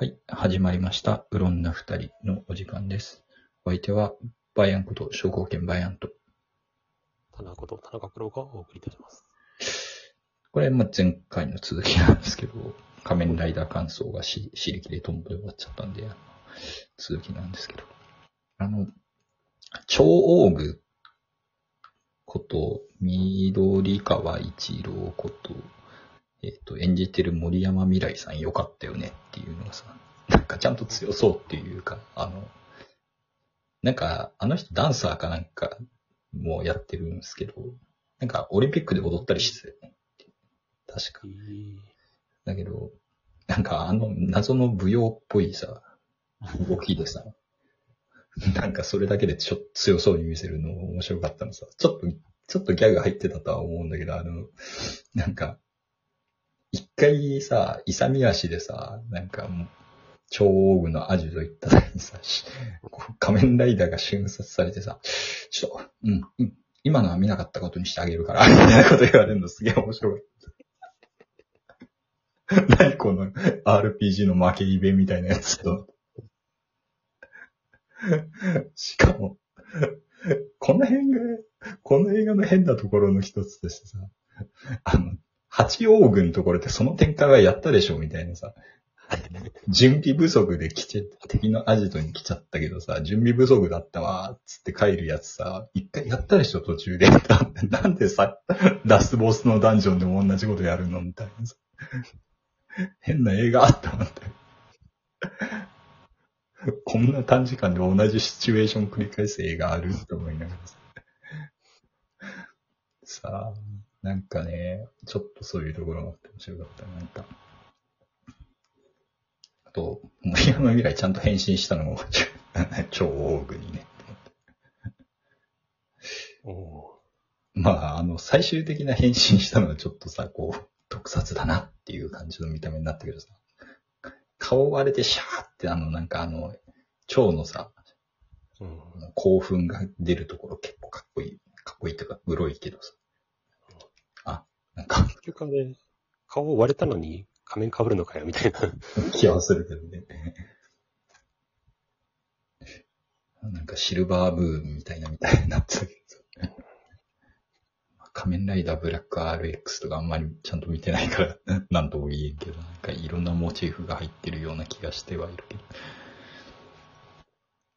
はい、始まりました。うろんな二人のお時間です。お相手は、バイアンこと、証拠権バイアンと。田中と田中黒がお送りいたします。これ、まあ、前回の続きなんですけど、仮面ライダー感想がし、尻切れトンボで終わっちゃったんで、続きなんですけど。あの、超大具こと、緑川一郎こと、えっ、と、演じてる森山未来さんよかったよねっていうのがさ、なんかちゃんと強そうっていうか、あの、なんか、あの人ダンサーかなんかもやってるんですけど、なんかオリンピックで踊ったりしてたよね。確か。だけど、なんかあの謎の舞踊っぽいさ、動きでさ、なんかそれだけでちょっと強そうに見せるの面白かったのさ、ちょっと、ちょっとギャグ入ってたとは思うんだけど、あの、なんか、一回さ、勇み足でさ、なんかもう、超大具のアジト行った時にさ、仮面ライダーが瞬殺されてさ、ちょっと、うん、うん、今のは見なかったことにしてあげるから、みたいなこと言われるのすげえ面白い。何この RPG の負けイベみたいなやつと。しかも、この辺が、この映画の変なところの一つとしてさ、あの、八王軍のところでその展開はやったでしょみたいなさ、準備不足で来ちゃ、敵のアジトに来ちゃったけどさ、準備不足だったわ、つって帰るやつさ、一回やったでしょ途中で。なんでさ、ラスボスのダンジョンでも同じことやるのみたいなさ。変な映画あったもんって。こんな短時間で同じシチュエーション繰り返す映画あると思いながらさ。さあ、なんかね、ちょっとそういうところがあって面白かった。なんか。あと、森山未来ちゃんと変身したのも 超大具にね。おまあ、あの、最終的な変身したのはちょっとさ、こう、特撮だなっていう感じの見た目になったけどさ、顔割れてシャーってあの、なんかあの、蝶のさ、うん。興奮が出るところ結構かっこいい。かっこいいっていうか、グロいけどさ。なんか、結局あれ、顔割れたのに仮面被るのかよ、みたいな。気はするけどね。なんかシルバーブームみたいなみたいになってたけど。仮面ライダーブラック RX とかあんまりちゃんと見てないから、なんとも言えんけど、なんかいろんなモチーフが入ってるような気がしてはいるけど。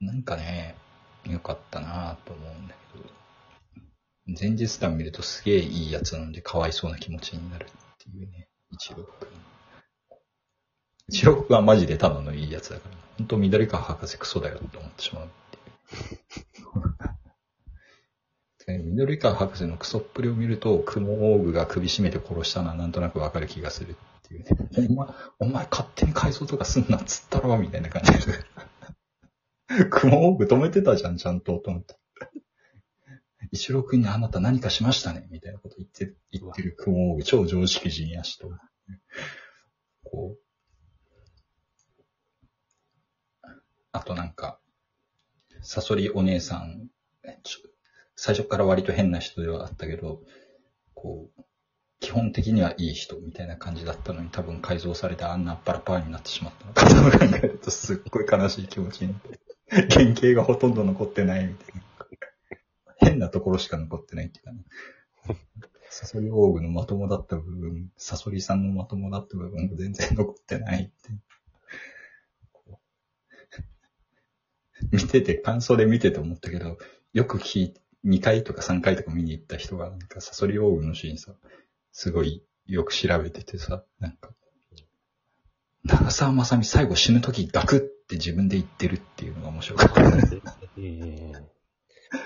なんかね、良かったなぁと思うんだけど、前日談見るとすげえいいやつなのでかわいそうな気持ちになるっていうね、一郎くん。一郎くんはマジでただのいいやつだから、本当緑川博士クソだよって思ってしまうっていう。緑川博士のクソっぷりを見ると、雲オーグが首絞めて殺したのはなんとなくわかる気がするっていうね。お前、お前勝手に改造とかすんなっつったろみたいな感じで。雲オーグ止めてたじゃん、ちゃんと、と思って。一郎くんにあなた何かしましたね？みたいなこと言って、言ってる雲オーグ、超常識人やしと。こう。あとなんか、サソリお姉さん、最初から割と変な人ではあったけど、こう、基本的にはいい人みたいな感じだったのに多分改造されてあんなバラパーになってしまったのかと考えるとすっごい悲しい気持ちになって。原型がほとんど残ってないみたいな。変なところしか残ってないっていうかね。サソリオーグのまともだった部分、サソリさんのまともだった部分が全然残ってないって。見てて、感想で見てて思ったけど、よく聞い2回とか3回とか見に行った人が、なんかサソリオーグのシーンさ、すごいよく調べててさ、なんか、長澤まさみ最後死ぬ時ガクって自分で言ってるっていうのが面白かった。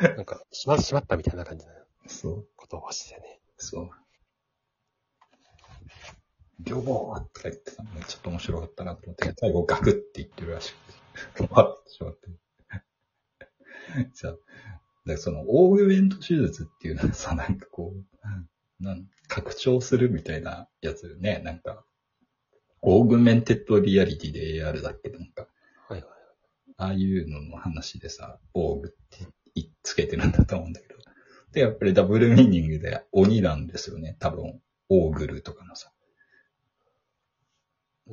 え えなんか、しま、しまったみたいな感じのそう、ことをしてたよね。そう。両方とか言ってたので、ちょっと面白かったなと思って、最後ガクって言ってるらしくて、わってしまって。じゃあ、だからその、オーグメント手術っていうのはさ、なんかこう、なん拡張するみたいなやつよね。なんか、 augmented reality で AR だっけなんか、はいはい。ああいうのの話でさ、オーグってつけてるんだと思うんだけど。で、やっぱりダブルミーニングで鬼なんですよね。多分、オーグルとかのさ。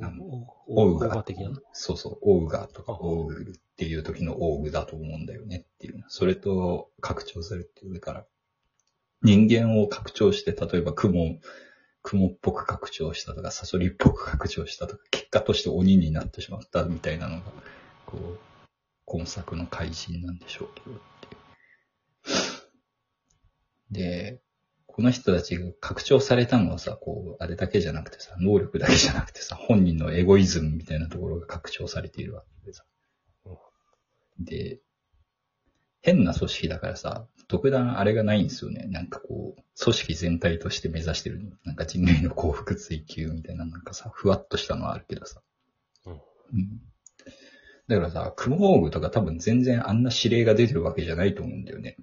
あのオウオウガガ的な？そうそう、オウガとかあオウグルっていう時のオウグだと思うんだよねっていう。それと拡張するっていうから、人間を拡張して、例えば雲、雲っぽく拡張したとか、サソリっぽく拡張したとか、結果として鬼になってしまったみたいなのが、こう、今作の怪人なんでしょうけど。で、この人たちが拡張されたのはさ、こう、あれだけじゃなくてさ、能力だけじゃなくてさ、本人のエゴイズムみたいなところが拡張されているわけでさ。で、変な組織だからさ、特段あれがないんですよね。なんかこう、組織全体として目指してる、なんか人類の幸福追求みたいな、なんかさ、ふわっとしたのはあるけどさ。うんうん。だからさ、クモーグとか多分全然あんな指令が出てるわけじゃないと思うんだよね。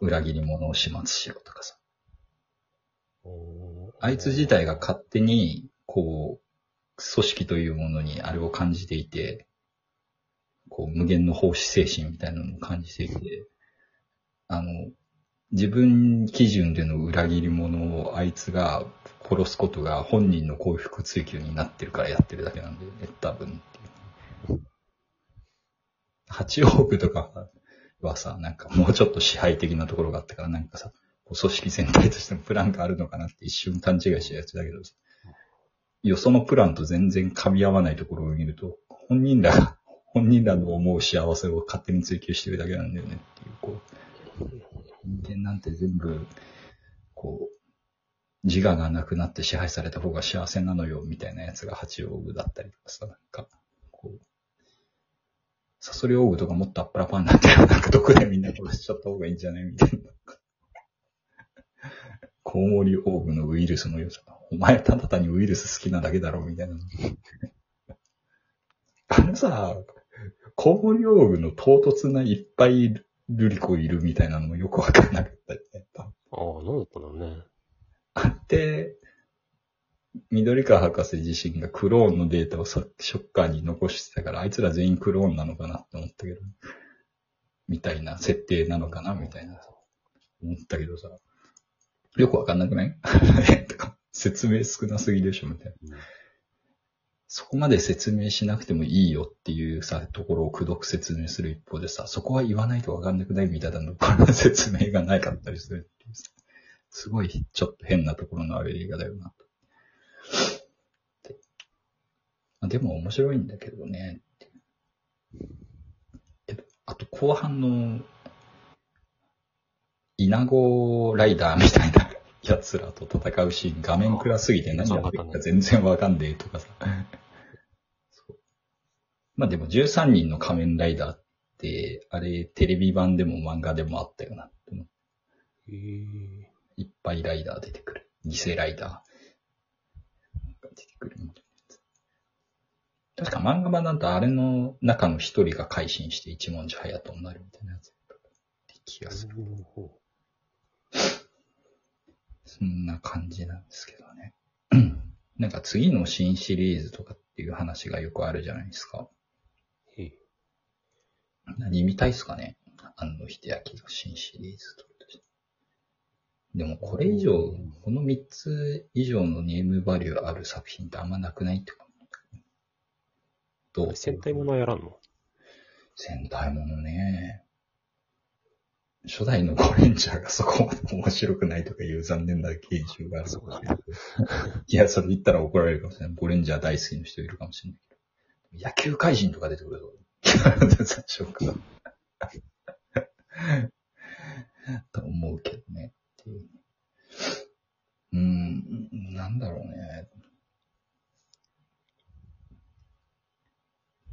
裏切り者を始末しろとかさ。あいつ自体が勝手に、こう、組織というものにあれを感じていて、こう、無限の奉仕精神みたいなのを感じていて、あの、自分基準での裏切り者をあいつが殺すことが本人の幸福追求になってるからやってるだけなんで、ね、多分っていう。八億とかはさ、なんかもうちょっと支配的なところがあったから、なんかさ、組織全体としてのプランがあるのかなって一瞬勘違いしたやつだけどさ、よそのプランと全然噛み合わないところを見ると、本人らが、本人らの思う幸せを勝手に追求してるだけなんだよねっていう、こう、人間なんて全部、こう、自我がなくなって支配された方が幸せなのよ、みたいなやつが八王具だったりとかさ、なんか、こう、サソリ王具とかもっとアッパラパンになってるなんかどこでみんな殺しちゃった方がいいんじゃないみたいな。コウモリ王具のウイルスの良さ。お前ただ単にウイルス好きなだけだろ、みたいな。あのさ、コウモリ王具の唐突ないっぱいルリコいるみたいなのもよくわかんなかったよね。ああ、なんだったんだろうね。あって、緑川博士自身がクローンのデータをショッカーに残してたから、あいつら全員クローンなのかなって思ったけど、みたいな設定なのかなみたいな、思ったけどさ、よくわかんなくない？とか説明少なすぎでしょみたいな。そこまで説明しなくてもいいよっていうさ、ところをくどく説明する一方でさ、そこは言わないとわかんなくないみたいな、この説明がなかったりするすごいちょっと変なところのある映画だよなと。でまあでも面白いんだけどね。あと後半の、イナゴライダーみたいな 奴らと戦うシーン、画面暗すぎて何やってるか全然わかんねえとかさ。まあでも13人の仮面ライダーって、あれテレビ版でも漫画でもあったよなっていっぱいライダー出てくる。犠牲ライダー。が出てくるみたいなやつ。確か漫画版だとあれの中の一人が改心して一文字隼人になるみたいなやつだって気がする。ほそんな感じなんですけどね。なんか次の新シリーズとかっていう話がよくあるじゃないですか。え何見たいっすかね？安野秀明の新シリーズと。でもこれ以上、この3つ以上のネームバリューある作品ってあんまなくないってか。どう？戦隊ものはやらんの？戦隊ものね。初代のゴレンジャーがそこまで面白くないとかいう残念な現象があるかもしれない。いや、それ言ったら怒られるかもしれない。ゴレンジャー大好きな人いるかもしれないけど。野球怪人とか出てくるぞ。最初から。と思うけどね。うん、なんだろうね。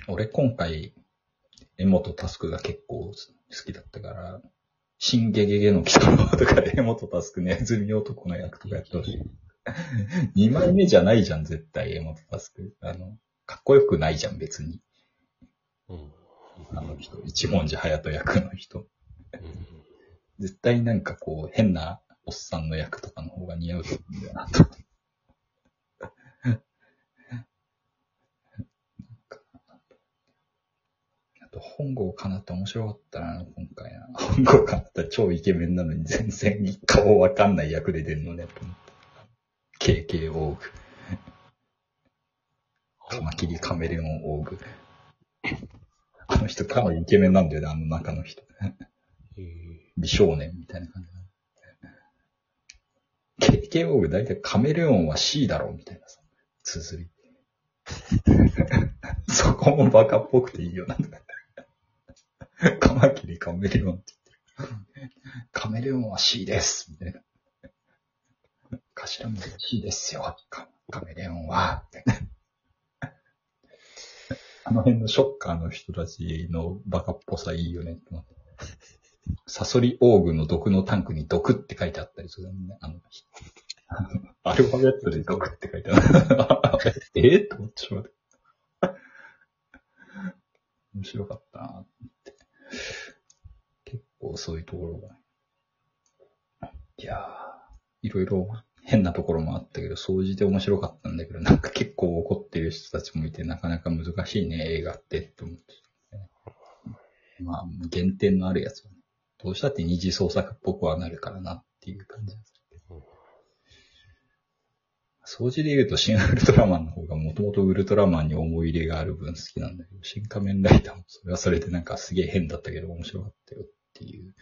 俺今回、江本タスクが結構好きだったから、新ゲゲゲの鬼太郎とか で江本タスクネズミ男の役とかやってほしい。二枚目じゃないじゃん、絶対、江本タスク。あの、かっこよくないじゃん、別に。うん。あの人、一文字隼人役の人。うん絶対なんかこう、変なおっさんの役とかの方が似合うと思うんだよな、と。と、本郷かなって面白かったな、今回な。本郷かなって超イケメンなのに全然顔わかんない役で出るのね、と思って。KK オーグ。カマキリカメレオンオーグ。あの人かなりイケメンなんだよね、あの中の人。えー美少年みたいな感じ。KK オーグ大体カメレオンは C だろうみたいなさ、綴り。そこもバカっぽくていいよな。カマキリカメレオンって言ってる。カメレオンは C ですみたいな。頭文字が C ですよ。カカメレオンは。あの辺のショッカーの人たちのバカっぽさいいよねって思って。サソリオーグの毒のタンクに毒って書いてあったりするね。あの、アルファベットで毒って書いてある。ええと思ってしまう。面白かったな構そういうところが。いやー、いろいろ変なところもあったけど、掃除で面白かったんだけど、なんか結構怒ってる人たちもいて、なかなか難しいね、映画って、って思ってたね。まあ、原点のあるやつはね。どうしたって二次創作っぽくはなるからなっていう感じです。掃除で言うと、新ウルトラマンの方がもともとウルトラマンに思い入れがある分好きなんだけど、新仮面ライダーもそれはそれでなんかすげえ変だったけど面白かったよっていう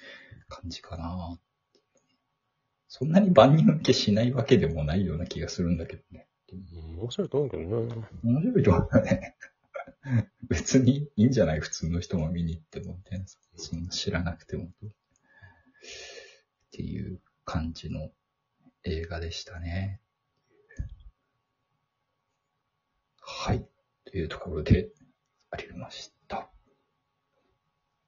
感じかな。そんなに万人受けしないわけでもないような気がするんだけどね。うん面白いと思うけどな。面白いと思うね。別にいいんじゃない？普通の人も見に行っても、みたいなさそんな知らなくても。っていう感じの映画でしたね。はい。というところでありました。